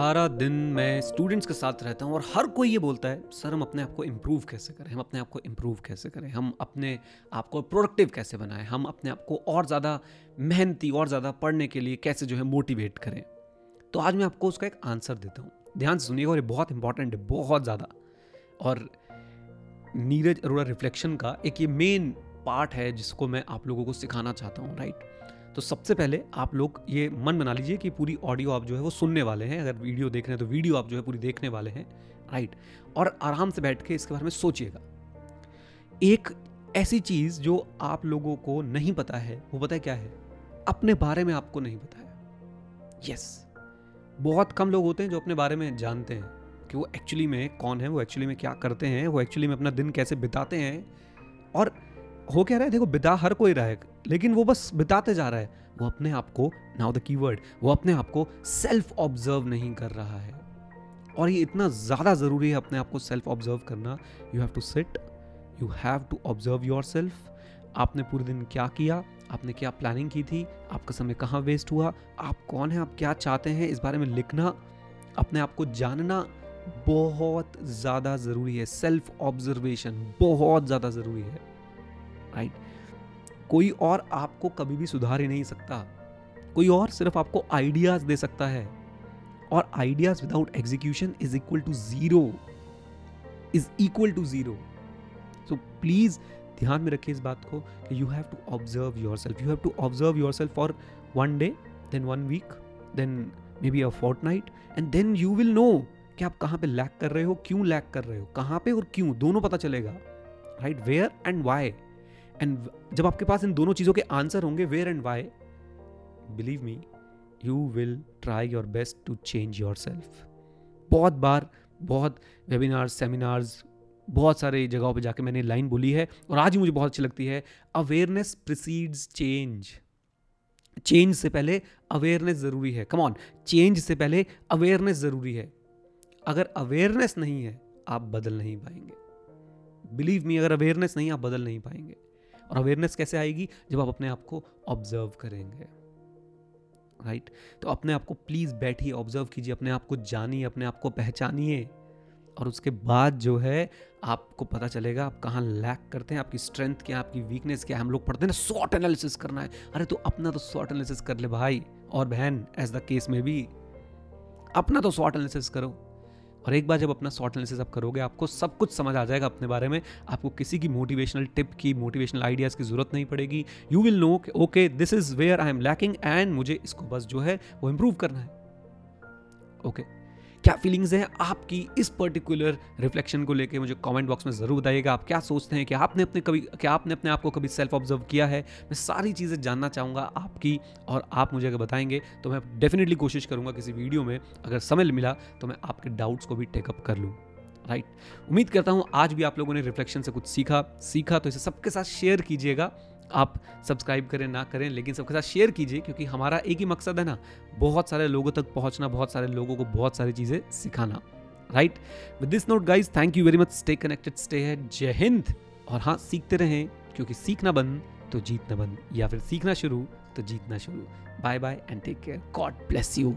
सारा दिन मैं स्टूडेंट्स के साथ रहता हूँ और हर कोई ये बोलता है, सर, हम अपने आप को इम्प्रूव कैसे करें? हम अपने आप को इम्प्रूव कैसे करें? हम अपने आप को प्रोडक्टिव कैसे बनाएँ? हम अपने आप को और ज़्यादा मेहनती और ज़्यादा पढ़ने के लिए कैसे जो है मोटिवेट करें? तो आज मैं आपको उसका एक आंसर देता हूँ। ध्यान से सुनिएगा और ये बहुत इंपॉर्टेंट है, बहुत ज़्यादा। और नीरज अरोड़ा रिफ्लेक्शन का एक ये मेन पार्ट है जिसको मैं आप लोगों को सिखाना चाहता हूँ राइट तो सबसे पहले आप लोग ये मन बना लीजिए कि पूरी ऑडियो आप जो है वो सुनने वाले हैं। अगर वीडियो देख रहे हैं तो वीडियो आप जो है पूरी देखने वाले हैं। राइट और आराम से बैठ के इसके बारे में सोचिएगा। एक ऐसी चीज़ जो आप लोगों को नहीं पता है, वो पता है क्या है? अपने बारे में आपको नहीं पता है। यस बहुत कम लोग होते हैं जो अपने बारे में जानते हैं कि वो एक्चुअली में कौन है, वो एक्चुअली में क्या करते हैं, वो एक्चुअली में अपना दिन कैसे बिताते हैं। और हो क्या रहा है? देखो, बिता हर कोई रहा है, लेकिन वो बस बिताते जा रहा है। वो अपने आप को नाउ द कीवर्ड वो अपने आप को सेल्फ ऑब्ज़र्व नहीं कर रहा है। और ये इतना ज़्यादा ज़रूरी है अपने आप को सेल्फ ऑब्ज़र्व करना। You have to sit you have to observe yourself आपने पूरे दिन क्या किया? आपने क्या प्लानिंग की थी? आपका समय कहाँ वेस्ट हुआ? आप कौन हैं? आप क्या चाहते हैं? इस बारे में लिखना, अपने आप को जानना बहुत ज़्यादा ज़रूरी है। सेल्फ ऑब्जर्वेशन बहुत ज़्यादा ज़रूरी है। राइट कोई और आपको कभी भी सुधार ही नहीं सकता। कोई और सिर्फ़ आपको आइडियाज़ दे सकता है। और ideas without execution is equal to zero is equal to zero so please ध्यान में रखिए इस बात को कि you have to observe yourself you have to observe yourself for one day then one week then maybe a fortnight and then you will know कि आप कहाँ पे लैक कर रहे हो, क्यों लैक कर रहे हो, कहाँ पे और क्यों? दोनों पता चलेगा। Right where and why and जब आपके पास इन दोनों चीज़ों के आंसर होंगे where and why believe me you will try your best to change yourself बहुत बार, बहुत वेबिनार्स सेमिनार्स बहुत सारे जगहों पे जाके मैंने लाइन बोली है और आज ही मुझे बहुत अच्छी लगती है। अवेयरनेस प्रिसीड्स चेंज चेंज से पहले अवेयरनेस ज़रूरी है। कम ऑन चेंज से पहले अवेयरनेस ज़रूरी है। अगर अवेयरनेस नहीं है, आप बदल नहीं पाएँगे। बिलीव मी अगर अवेयरनेस नहीं आप बदल नहीं पाएँगे। और अवेयरनेस कैसे आएगी? जब आप अपने आप को ऑब्ज़र्व करेंगे। Right right? तो अपने आप को प्लीज़ बैठिए ऑब्ज़र्व कीजिए, अपने आप को जानिए, अपने आप को पहचानिए। और उसके बाद जो है, आपको पता चलेगा आप कहाँ लैक करते हैं, आपकी स्ट्रेंथ क्या आपकी वीकनेस क्या हम लोग पढ़ते हैं ना सॉट एनालिसिस करना है। अरे तो अपना तो सॉट एनालिसिस कर ले भाई। और बहन एज द केस में भी अपना तो शॉर्ट एनालिसिस करो। और एक बार जब अपना शॉर्ट एनालिसिस आप करोगे, आपको सब कुछ समझ आ जाएगा अपने बारे में। आपको किसी की मोटिवेशनल टिप की मोटिवेशनल आइडियाज़ की ज़रूरत नहीं पड़ेगी। You will know okay this is where I am lacking and मुझे इसको बस जो है वो इम्प्रूव करना है। Okay okay. क्या फीलिंग्स हैं आपकी इस पर्टिकुलर रिफ्लेक्शन को लेके? मुझे कमेंट बॉक्स में ज़रूर बताइएगा। आप क्या सोचते हैं? कि आपने अपने कभी, क्या आपने अपने आप को कभी सेल्फ ऑब्ज़र्व किया है? मैं सारी चीज़ें जानना चाहूँगा आपकी और आप मुझे अगर बताएँगे तो मैं डेफिनेटली कोशिश करूँगा किसी वीडियो में अगर समय मिला तो मैं आपके डाउट्स को भी टेकअप कर लूँ। राइट उम्मीद करता हूँ आज भी आप लोगों ने रिफ्लेक्शन से कुछ सीखा। सीखा तो इसे सबके साथ शेयर कीजिएगा। आप सब्सक्राइब करें, ना करें, लेकिन सबके साथ शेयर कीजिए, क्योंकि हमारा एक ही मकसद है ना, बहुत सारे लोगों तक पहुँचना, बहुत सारे लोगों को बहुत सारी चीज़ें सिखाना। Right with this note guys thank you very much stay connected stay है जय हिंद और हाँ सीखते रहें, क्योंकि सीखना बंद तो जीतना बंद। या फिर सीखना शुरू तो जीतना शुरू। Bye bye and take care God bless you